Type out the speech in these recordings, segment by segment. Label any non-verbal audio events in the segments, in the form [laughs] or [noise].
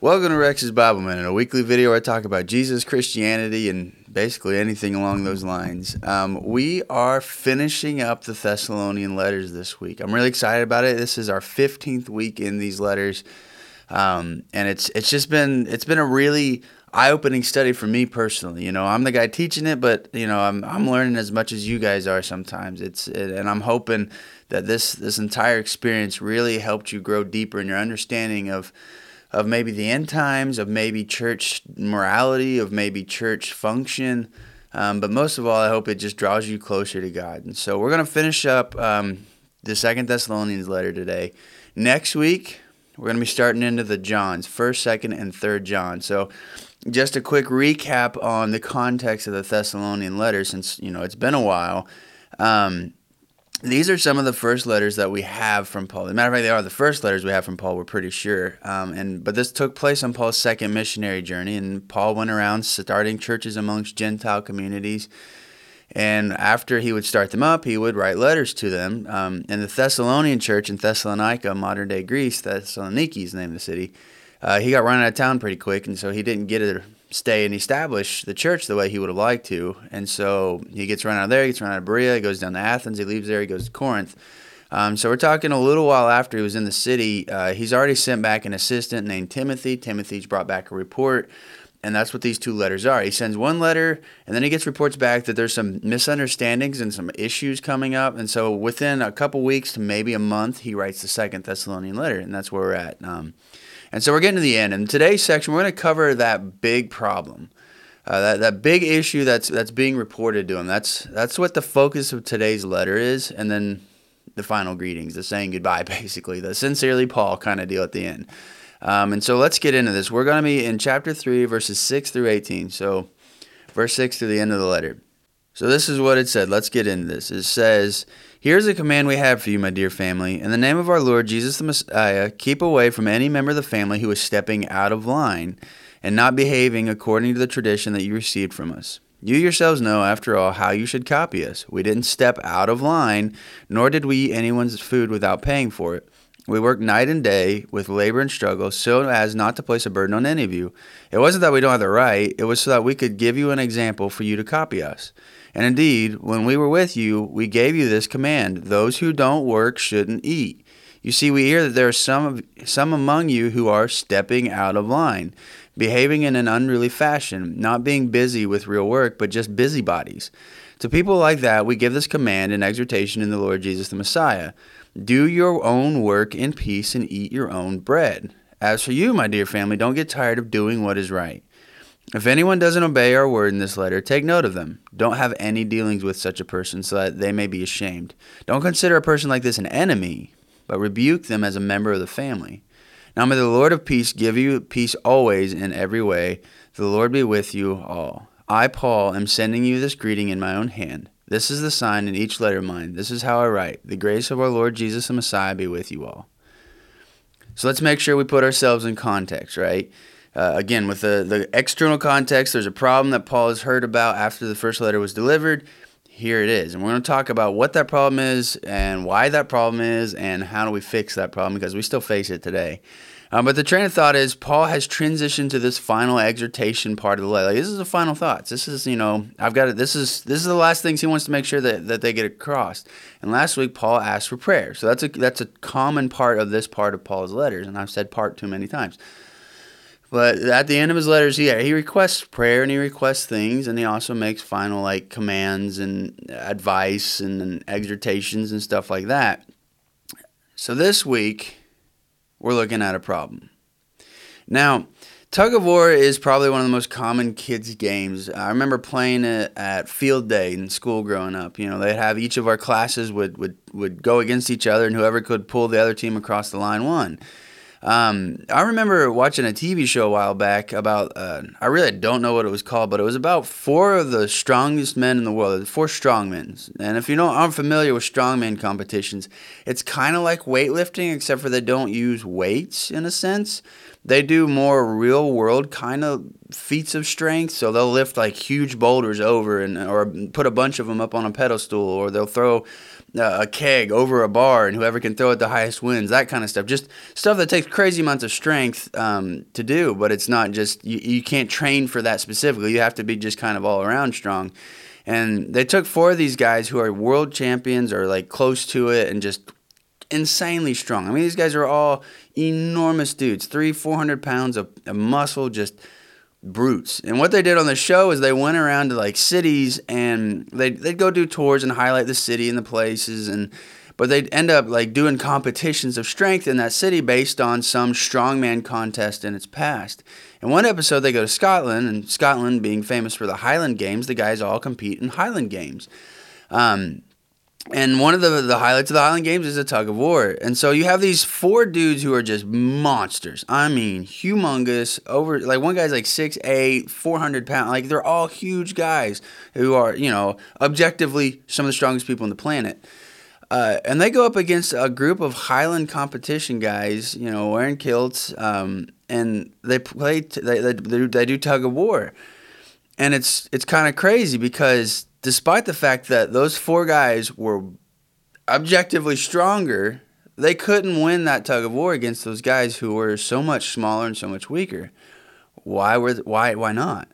Welcome to Rex's Bible Minute, a weekly video where I talk about Jesus, Christianity, and basically anything along those lines. Um, we are finishing up the Thessalonian letters this week. I'm really excited about it. This is our 15th week in these letters, um, and it's it's just been it's been a really eye-opening study for me personally. You know, I'm the guy teaching it, but you know, I'm I'm learning as much as you guys are sometimes. It's it, and I'm hoping that this this entire experience really helped you grow deeper in your understanding of of maybe the end times, of maybe church morality, of maybe church function. Um, but most of all, I hope it just draws you closer to God. And so we're going to finish up um, the Second Thessalonians letter today. Next week, we're going to be starting into the Johns, First, Second, and Third John. So just a quick recap on the context of the Thessalonian letter, since you know it's been a while. Um, these are some of the first letters that we have from Paul. As a matter of fact, they are the first letters we have from Paul. We're pretty sure. Um, and but this took place on Paul's second missionary journey, and Paul went around starting churches amongst Gentile communities. And after he would start them up, he would write letters to them. Um, and the Thessalonian church in Thessalonica, modern day Greece, Thessaloniki is the name of the city. Uh, he got run out of town pretty quick, and so he didn't get a stay and establish the church the way he would have liked to. And so he gets run out of there, he gets run out of Berea, he goes down to Athens, he leaves there, he goes to Corinth. Um, so we're talking a little while after he was in the city. Uh, he's already sent back an assistant named Timothy. Timothy's brought back a report, and that's what these two letters are. He sends one letter, and then he gets reports back that there's some misunderstandings and some issues coming up. And so within a couple weeks to maybe a month, he writes the second Thessalonian letter, and that's where we're at. Um, and so we're getting to the end. In today's section, we're going to cover that big problem, uh, that, that big issue that's that's being reported to him. That's that's what the focus of today's letter is, and then the final greetings, the saying goodbye, [laughs] basically, the sincerely Paul kind of deal at the end. Um, and so let's get into this. We're going to be in chapter 3, verses 6 through 18. So, verse 6 to the end of the letter. So, this is what it said. Let's get into this. It says, Here's a command we have for you, my dear family. In the name of our Lord Jesus the Messiah, keep away from any member of the family who is stepping out of line and not behaving according to the tradition that you received from us. You yourselves know, after all, how you should copy us. We didn't step out of line, nor did we eat anyone's food without paying for it. We worked night and day with labor and struggle so as not to place a burden on any of you. It wasn't that we don't have the right, it was so that we could give you an example for you to copy us. And indeed, when we were with you, we gave you this command those who don't work shouldn't eat. You see, we hear that there are some, of, some among you who are stepping out of line, behaving in an unruly fashion, not being busy with real work, but just busybodies. To people like that, we give this command and exhortation in the Lord Jesus the Messiah Do your own work in peace and eat your own bread. As for you, my dear family, don't get tired of doing what is right. If anyone doesn't obey our word in this letter, take note of them. Don't have any dealings with such a person so that they may be ashamed. Don't consider a person like this an enemy, but rebuke them as a member of the family. Now may the Lord of peace give you peace always in every way. The Lord be with you all. I, Paul, am sending you this greeting in my own hand. This is the sign in each letter of mine. This is how I write. The grace of our Lord Jesus the Messiah be with you all. So let's make sure we put ourselves in context, right? Uh, again, with the, the external context, there's a problem that Paul has heard about after the first letter was delivered. Here it is. And we're going to talk about what that problem is and why that problem is and how do we fix that problem because we still face it today. Um, but the train of thought is Paul has transitioned to this final exhortation part of the letter. Like, this is the final thoughts. This is, you know, I've got it. This is this is the last things he wants to make sure that, that they get across. And last week Paul asked for prayer. So that's a that's a common part of this part of Paul's letters. And I've said part too many times. But at the end of his letters, yeah, he requests prayer and he requests things, and he also makes final like commands and advice and, and exhortations and stuff like that. So this week, we're looking at a problem. Now, tug of war is probably one of the most common kids' games. I remember playing it at field day in school growing up. You know, they'd have each of our classes would would would go against each other, and whoever could pull the other team across the line won. Um, I remember watching a TV show a while back about, uh, I really don't know what it was called, but it was about four of the strongest men in the world, four strongmen. And if you don't, aren't familiar with strongman competitions, it's kind of like weightlifting, except for they don't use weights in a sense. They do more real world kind of feats of strength. So they'll lift like huge boulders over and or put a bunch of them up on a pedestal, or they'll throw uh, a keg over a bar, and whoever can throw it the highest wins. That kind of stuff. Just stuff that takes crazy amounts of strength um, to do, but it's not just you, you can't train for that specifically. You have to be just kind of all around strong. And they took four of these guys who are world champions or like close to it, and just insanely strong. I mean, these guys are all enormous dudes, three, four hundred pounds of, of muscle, just brutes. And what they did on the show is they went around to like cities and they they'd go do tours and highlight the city and the places and but they'd end up like doing competitions of strength in that city based on some strongman contest in its past. In one episode they go to Scotland and Scotland being famous for the Highland Games, the guys all compete in Highland Games. Um, and one of the, the highlights of the Highland Games is a tug of war. And so you have these four dudes who are just monsters. I mean, humongous. Over like one guy's like 6'8, 400 pounds. Like they're all huge guys who are, you know, objectively some of the strongest people on the planet. Uh, and they go up against a group of Highland competition guys, you know, wearing kilts, um, and they play. T- they, they, they do tug of war, and it's it's kind of crazy because despite the fact that those four guys were objectively stronger, they couldn't win that tug of war against those guys who were so much smaller and so much weaker. Why were why why not?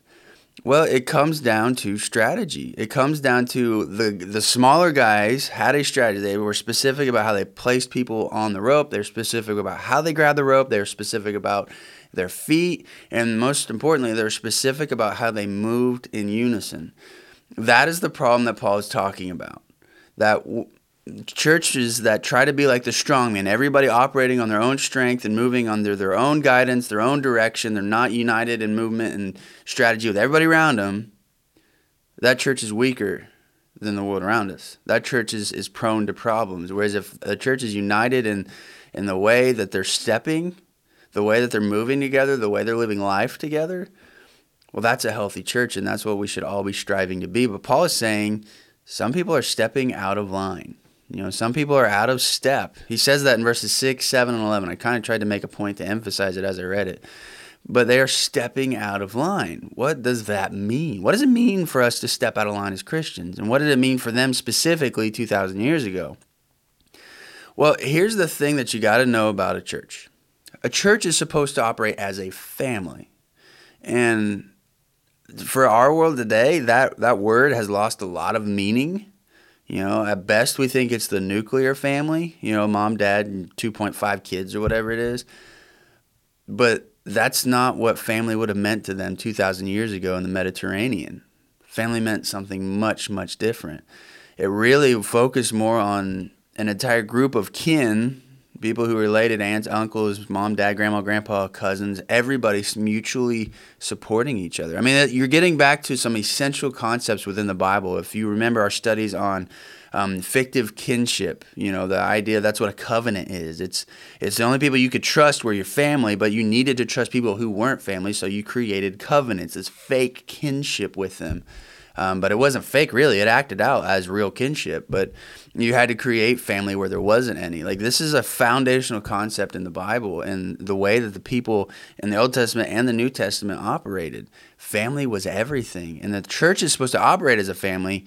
Well, it comes down to strategy. It comes down to the the smaller guys had a strategy. They were specific about how they placed people on the rope. They're specific about how they grabbed the rope. They're specific about their feet, and most importantly, they're specific about how they moved in unison. That is the problem that Paul is talking about. That w- churches that try to be like the strongman, everybody operating on their own strength and moving under their own guidance, their own direction, they're not united in movement and strategy with everybody around them. That church is weaker than the world around us. That church is, is prone to problems. Whereas if a church is united in, in the way that they're stepping, the way that they're moving together, the way they're living life together, well, that's a healthy church, and that's what we should all be striving to be. But Paul is saying some people are stepping out of line. You know, some people are out of step. He says that in verses 6, 7, and 11. I kind of tried to make a point to emphasize it as I read it. But they are stepping out of line. What does that mean? What does it mean for us to step out of line as Christians? And what did it mean for them specifically 2,000 years ago? Well, here's the thing that you got to know about a church a church is supposed to operate as a family. And for our world today, that that word has lost a lot of meaning. You know, at best we think it's the nuclear family, you know, mom, dad, and 2.5 kids or whatever it is. But that's not what family would have meant to them 2,000 years ago in the Mediterranean. Family meant something much, much different. It really focused more on an entire group of kin people who related aunts, uncles, mom, dad, grandma, grandpa, cousins, everybody's mutually supporting each other. I mean, you're getting back to some essential concepts within the Bible. If you remember our studies on um, fictive kinship, you know, the idea that's what a covenant is. It's it's the only people you could trust were your family, but you needed to trust people who weren't family, so you created covenants, this fake kinship with them. Um, but it wasn't fake, really. It acted out as real kinship. But you had to create family where there wasn't any. Like, this is a foundational concept in the Bible and the way that the people in the Old Testament and the New Testament operated. Family was everything. And the church is supposed to operate as a family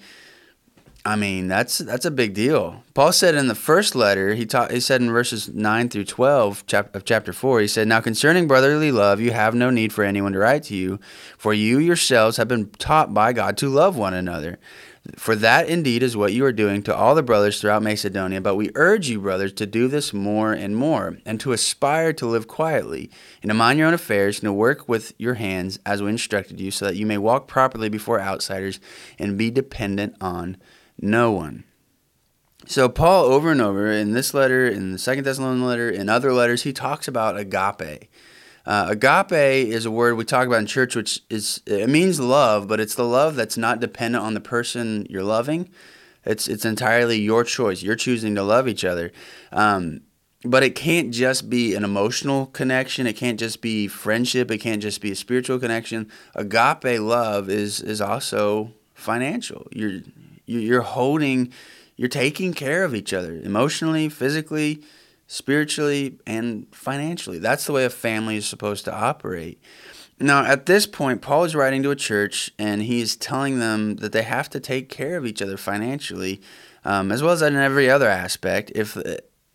I mean, that's that's a big deal. Paul said in the first letter, he taught he said in verses 9 through 12 chap- of chapter 4, he said, "Now concerning brotherly love, you have no need for anyone to write to you, for you yourselves have been taught by God to love one another. For that indeed is what you are doing to all the brothers throughout Macedonia, but we urge you, brothers, to do this more and more, and to aspire to live quietly, and to mind your own affairs, and to work with your hands as we instructed you, so that you may walk properly before outsiders and be dependent on no one. So Paul over and over in this letter, in the Second Thessalonian letter, in other letters, he talks about agape. Uh, agape is a word we talk about in church, which is it means love, but it's the love that's not dependent on the person you're loving. It's it's entirely your choice. You're choosing to love each other. Um, but it can't just be an emotional connection. It can't just be friendship. It can't just be a spiritual connection. Agape love is is also financial. You're you're holding, you're taking care of each other emotionally, physically, spiritually and financially. That's the way a family is supposed to operate. Now, at this point, Paul is writing to a church and he's telling them that they have to take care of each other financially, um, as well as in every other aspect. If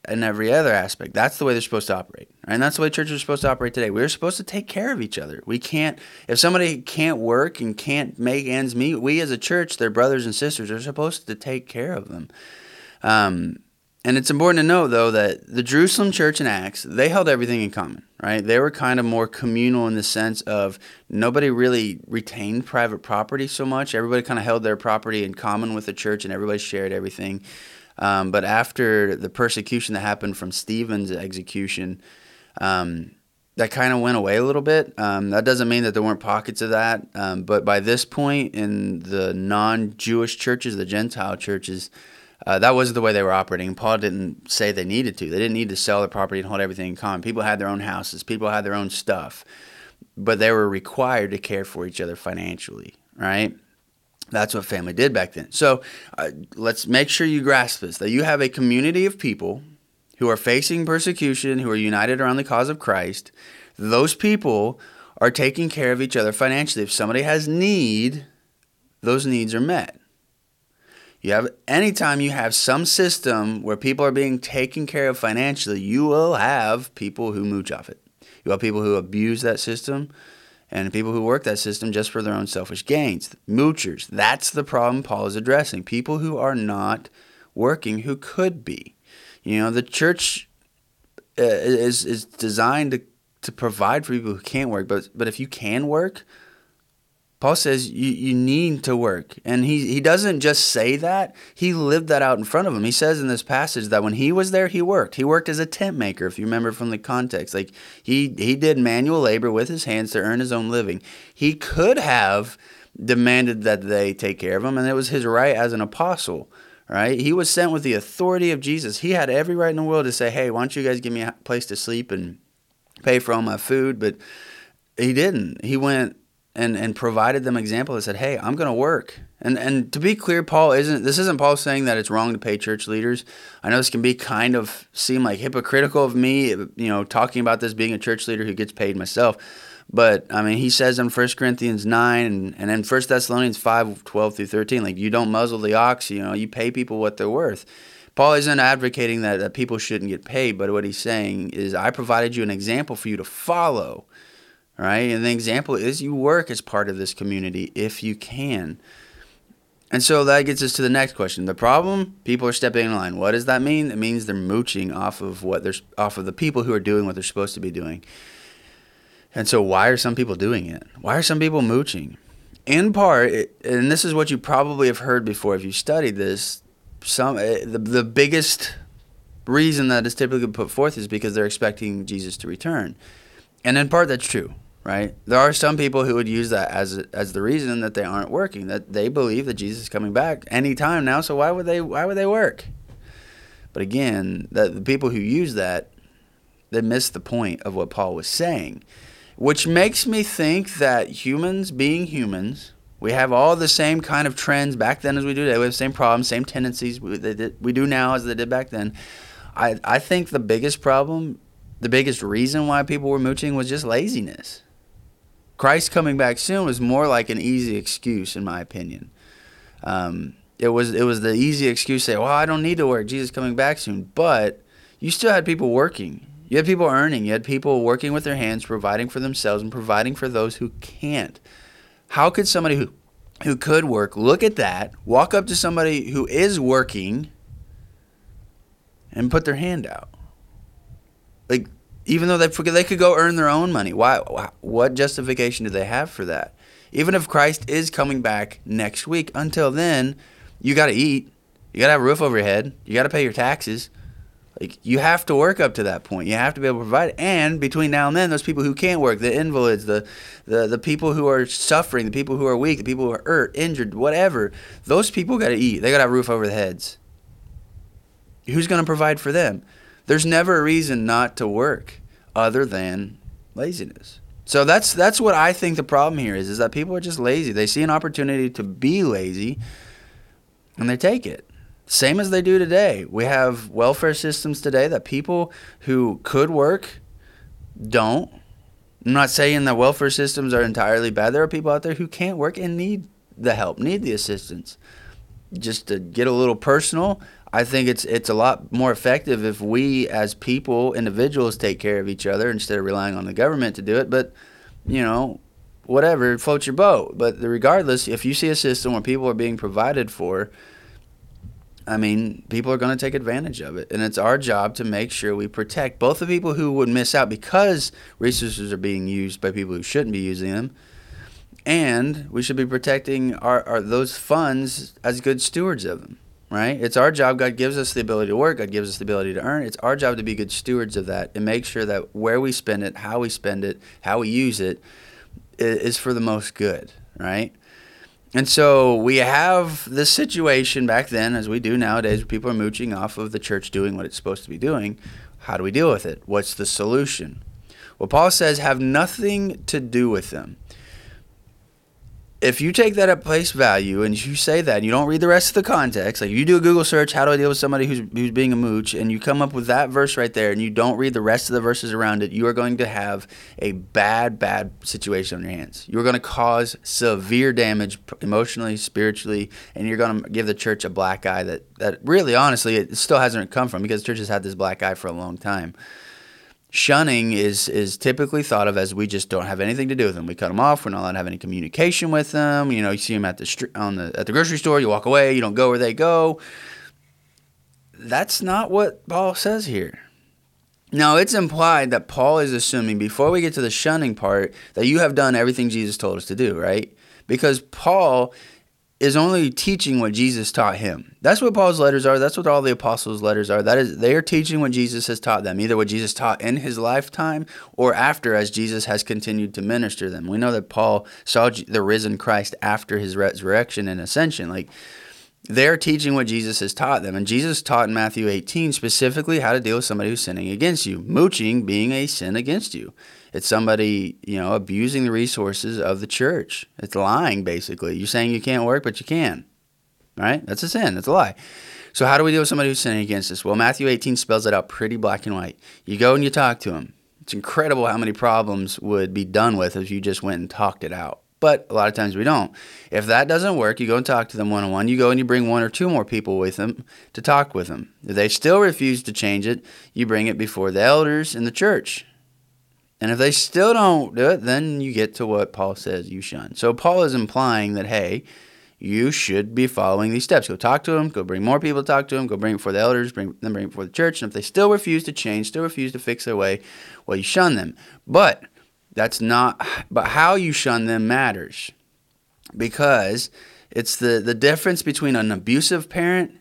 in every other aspect, that's the way they're supposed to operate, right? and that's the way churches are supposed to operate today. We're supposed to take care of each other. We can't, if somebody can't work and can't make ends meet, we as a church, their brothers and sisters, are supposed to take care of them. Um, and it's important to note, though, that the Jerusalem church in Acts, they held everything in common, right? They were kind of more communal in the sense of nobody really retained private property so much. Everybody kind of held their property in common with the church and everybody shared everything. Um, but after the persecution that happened from Stephen's execution, um, that kind of went away a little bit. Um, that doesn't mean that there weren't pockets of that. Um, but by this point, in the non Jewish churches, the Gentile churches, uh, that was the way they were operating. Paul didn't say they needed to. They didn't need to sell their property and hold everything in common. People had their own houses. People had their own stuff, but they were required to care for each other financially. Right? That's what family did back then. So uh, let's make sure you grasp this: that you have a community of people who are facing persecution, who are united around the cause of Christ. Those people are taking care of each other financially. If somebody has need, those needs are met. You have anytime you have some system where people are being taken care of financially, you will have people who mooch off it. You have people who abuse that system and people who work that system just for their own selfish gains. Moochers. That's the problem Paul is addressing. People who are not working who could be. You know, the church uh, is is designed to to provide for people who can't work, but but if you can work, Paul says you, you need to work. And he, he doesn't just say that, he lived that out in front of him. He says in this passage that when he was there, he worked. He worked as a tent maker, if you remember from the context. Like he, he did manual labor with his hands to earn his own living. He could have demanded that they take care of him, and it was his right as an apostle. Right? He was sent with the authority of Jesus. He had every right in the world to say, Hey, why don't you guys give me a place to sleep and pay for all my food? But he didn't. He went and and provided them example that said, "Hey, I'm going to work." And and to be clear, Paul isn't this isn't Paul saying that it's wrong to pay church leaders. I know this can be kind of seem like hypocritical of me, you know, talking about this being a church leader who gets paid myself. But I mean, he says in 1 Corinthians 9 and, and in 1 Thessalonians 5 12 through 13, like, you don't muzzle the ox, you know, you pay people what they're worth. Paul isn't advocating that, that people shouldn't get paid, but what he's saying is, I provided you an example for you to follow right? And the example is you work as part of this community if you can. And so that gets us to the next question. The problem, people are stepping in line. What does that mean? It means they're mooching off of what they're off of the people who are doing what they're supposed to be doing. And so why are some people doing it? Why are some people mooching? In part, and this is what you probably have heard before if you studied this, some eh, the, the biggest reason that is typically put forth is because they're expecting Jesus to return. And in part that's true right? There are some people who would use that as as the reason that they aren't working, that they believe that Jesus is coming back anytime now. So why would they why would they work? But again, that the people who use that, they miss the point of what Paul was saying, which makes me think that humans, being humans, we have all the same kind of trends back then as we do today. We have the same problems, same tendencies we, did, we do now as they did back then. I, I think the biggest problem, the biggest reason why people were mooching was just laziness Christ coming back soon was more like an easy excuse, in my opinion. Um, it was it was the easy excuse to say, "Well, I don't need to work. Jesus coming back soon." But you still had people working. You had people earning. You had people working with their hands, providing for themselves and providing for those who can't. How could somebody who who could work look at that, walk up to somebody who is working, and put their hand out? Like even though they they could go earn their own money. Why? What justification do they have for that? Even if Christ is coming back next week, until then, you got to eat. You got to have a roof over your head. You got to pay your taxes. Like you have to work up to that point. You have to be able to provide. And between now and then, those people who can't work, the invalids, the the the people who are suffering, the people who are weak, the people who are hurt, injured, whatever, those people got to eat. They got to have a roof over their heads. Who's going to provide for them? There's never a reason not to work other than laziness. So that's that's what I think the problem here is is that people are just lazy. They see an opportunity to be lazy and they take it. same as they do today. We have welfare systems today that people who could work don't. I'm not saying that welfare systems are entirely bad. There are people out there who can't work and need the help, need the assistance. Just to get a little personal, I think it's it's a lot more effective if we as people, individuals take care of each other instead of relying on the government to do it. But, you know, whatever, float your boat. But regardless, if you see a system where people are being provided for, I mean, people are going to take advantage of it. And it's our job to make sure we protect both the people who would miss out because resources are being used by people who shouldn't be using them. And we should be protecting our, our those funds as good stewards of them, right? It's our job. God gives us the ability to work. God gives us the ability to earn. It's our job to be good stewards of that and make sure that where we spend it, how we spend it, how we use it, is for the most good, right? And so we have this situation back then, as we do nowadays, where people are mooching off of the church doing what it's supposed to be doing. How do we deal with it? What's the solution? Well, Paul says, have nothing to do with them if you take that at place value and you say that and you don't read the rest of the context, like you do a Google search, how do I deal with somebody who's who's being a mooch, and you come up with that verse right there, and you don't read the rest of the verses around it, you are going to have a bad, bad situation on your hands. You are going to cause severe damage emotionally, spiritually, and you're going to give the church a black eye that that really, honestly, it still hasn't come from because the church has had this black eye for a long time shunning is is typically thought of as we just don't have anything to do with them. We cut them off. We're not allowed to have any communication with them. You know, you see them at the str- on the at the grocery store. You walk away. You don't go where they go. That's not what Paul says here. Now, it's implied that Paul is assuming before we get to the shunning part that you have done everything Jesus told us to do, right? Because Paul is only teaching what Jesus taught him. That's what Paul's letters are. That's what all the apostles' letters are. That is they are teaching what Jesus has taught them, either what Jesus taught in his lifetime or after as Jesus has continued to minister them. We know that Paul saw the risen Christ after his resurrection and ascension. Like they're teaching what Jesus has taught them. And Jesus taught in Matthew 18 specifically how to deal with somebody who's sinning against you, mooching being a sin against you. It's somebody, you know, abusing the resources of the church. It's lying, basically. You're saying you can't work, but you can. Right? That's a sin. That's a lie. So, how do we deal with somebody who's sinning against us? Well, Matthew 18 spells it out pretty black and white. You go and you talk to him. It's incredible how many problems would be done with if you just went and talked it out. But a lot of times we don't. If that doesn't work, you go and talk to them one on one. You go and you bring one or two more people with them to talk with them. If they still refuse to change it, you bring it before the elders in the church. And if they still don't do it, then you get to what Paul says you shun. So Paul is implying that, hey, you should be following these steps. Go talk to them, go bring more people to talk to them, go bring it before the elders, bring them bring it before the church. And if they still refuse to change, still refuse to fix their way, well, you shun them. But that's not but how you shun them matters. Because it's the, the difference between an abusive parent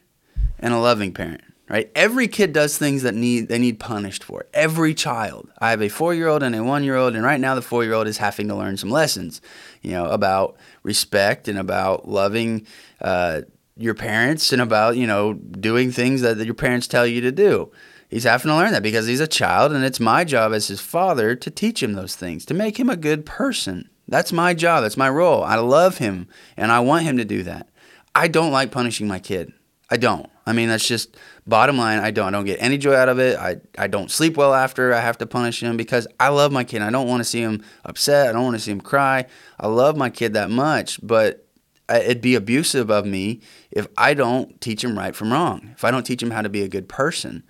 and a loving parent right? Every kid does things that need they need punished for. Every child. I have a four year old and a one year old, and right now the four year old is having to learn some lessons, you know, about respect and about loving uh, your parents and about you know doing things that, that your parents tell you to do. He's having to learn that because he's a child, and it's my job as his father to teach him those things, to make him a good person. That's my job. That's my role. I love him, and I want him to do that. I don't like punishing my kid. I don't. I mean, that's just bottom line. I don't. I don't get any joy out of it. I, I don't sleep well after I have to punish him because I love my kid. I don't want to see him upset. I don't want to see him cry. I love my kid that much, but uh, it'd be abusive of me if I don't teach him right from wrong. If I don't teach him how to be a good person,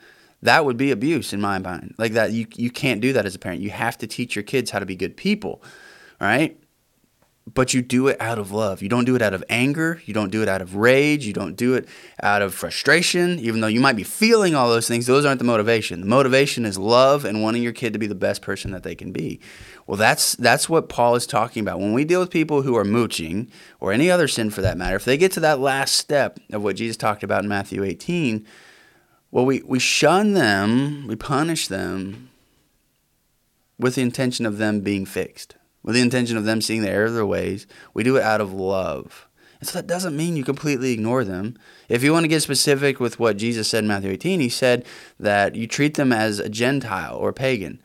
that would be abuse in my mind. Like that, you you can't do that as a parent. You have to teach your kids how to be good people, right? But you do it out of love. You don't do it out of anger. You don't do it out of rage. You don't do it out of frustration, even though you might be feeling all those things. Those aren't the motivation. The motivation is love and wanting your kid to be the best person that they can be. Well, that's that's what Paul is talking about. When we deal with people who are mooching or any other sin for that matter, if they get to that last step of what Jesus talked about in Matthew 18, well, we, we shun them, we punish them with the intention of them being fixed with the intention of them seeing the error of their ways. We do it out of love. And so that doesn't mean you completely ignore them. If you want to get specific with what Jesus said in Matthew 18, he said that you treat them as a Gentile or pagan.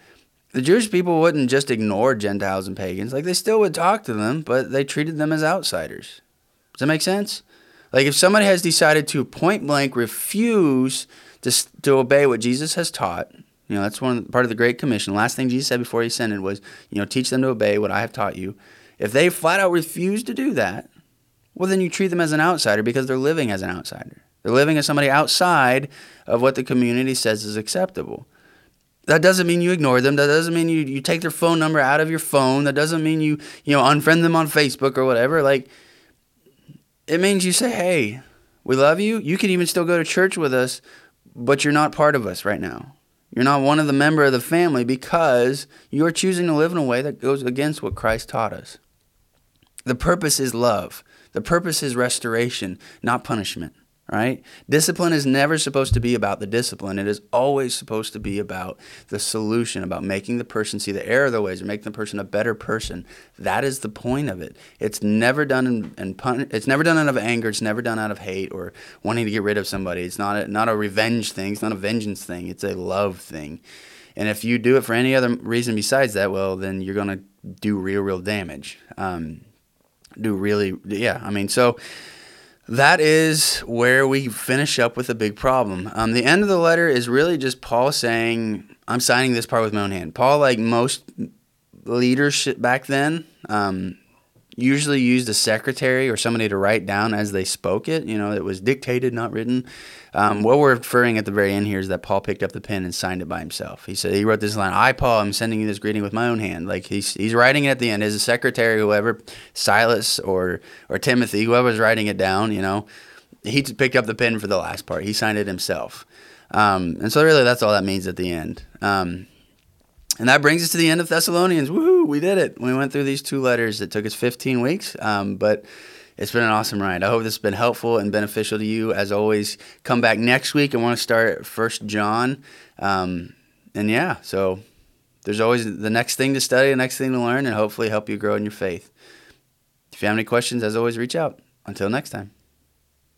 The Jewish people wouldn't just ignore Gentiles and pagans. Like they still would talk to them, but they treated them as outsiders. Does that make sense? Like if somebody has decided to point blank refuse to, to obey what Jesus has taught, you know, that's one part of the Great Commission. The last thing Jesus said before he ascended was, you know, teach them to obey what I have taught you. If they flat out refuse to do that, well, then you treat them as an outsider because they're living as an outsider. They're living as somebody outside of what the community says is acceptable. That doesn't mean you ignore them. That doesn't mean you, you take their phone number out of your phone. That doesn't mean you, you know, unfriend them on Facebook or whatever. Like, it means you say, hey, we love you. You can even still go to church with us, but you're not part of us right now. You're not one of the member of the family because you're choosing to live in a way that goes against what Christ taught us. The purpose is love. The purpose is restoration, not punishment right? Discipline is never supposed to be about the discipline. It is always supposed to be about the solution, about making the person see the error of their ways or making the person a better person. That is the point of it. It's never done in, in pun- it's never done out of anger, it's never done out of hate or wanting to get rid of somebody. It's not a, not a revenge thing, it's not a vengeance thing. It's a love thing. And if you do it for any other reason besides that, well, then you're going to do real real damage. Um, do really yeah, I mean, so that is where we finish up with a big problem. Um, the end of the letter is really just Paul saying, I'm signing this part with my own hand. Paul, like most leaders back then, um, usually used a secretary or somebody to write down as they spoke it. You know, it was dictated, not written. Um, what we're referring at the very end here is that Paul picked up the pen and signed it by himself. He said he wrote this line: "I, Paul, am sending you this greeting with my own hand." Like he's he's writing it at the end. As a secretary, whoever, Silas or or Timothy, whoever's writing it down, you know, he picked up the pen for the last part. He signed it himself. Um, and so really, that's all that means at the end. Um, and that brings us to the end of Thessalonians. Woohoo, we did it. We went through these two letters. It took us 15 weeks, um, but it's been an awesome ride. I hope this has been helpful and beneficial to you. As always, come back next week. I want to start First John. Um, and yeah, so there's always the next thing to study, the next thing to learn, and hopefully help you grow in your faith. If you have any questions, as always, reach out. Until next time.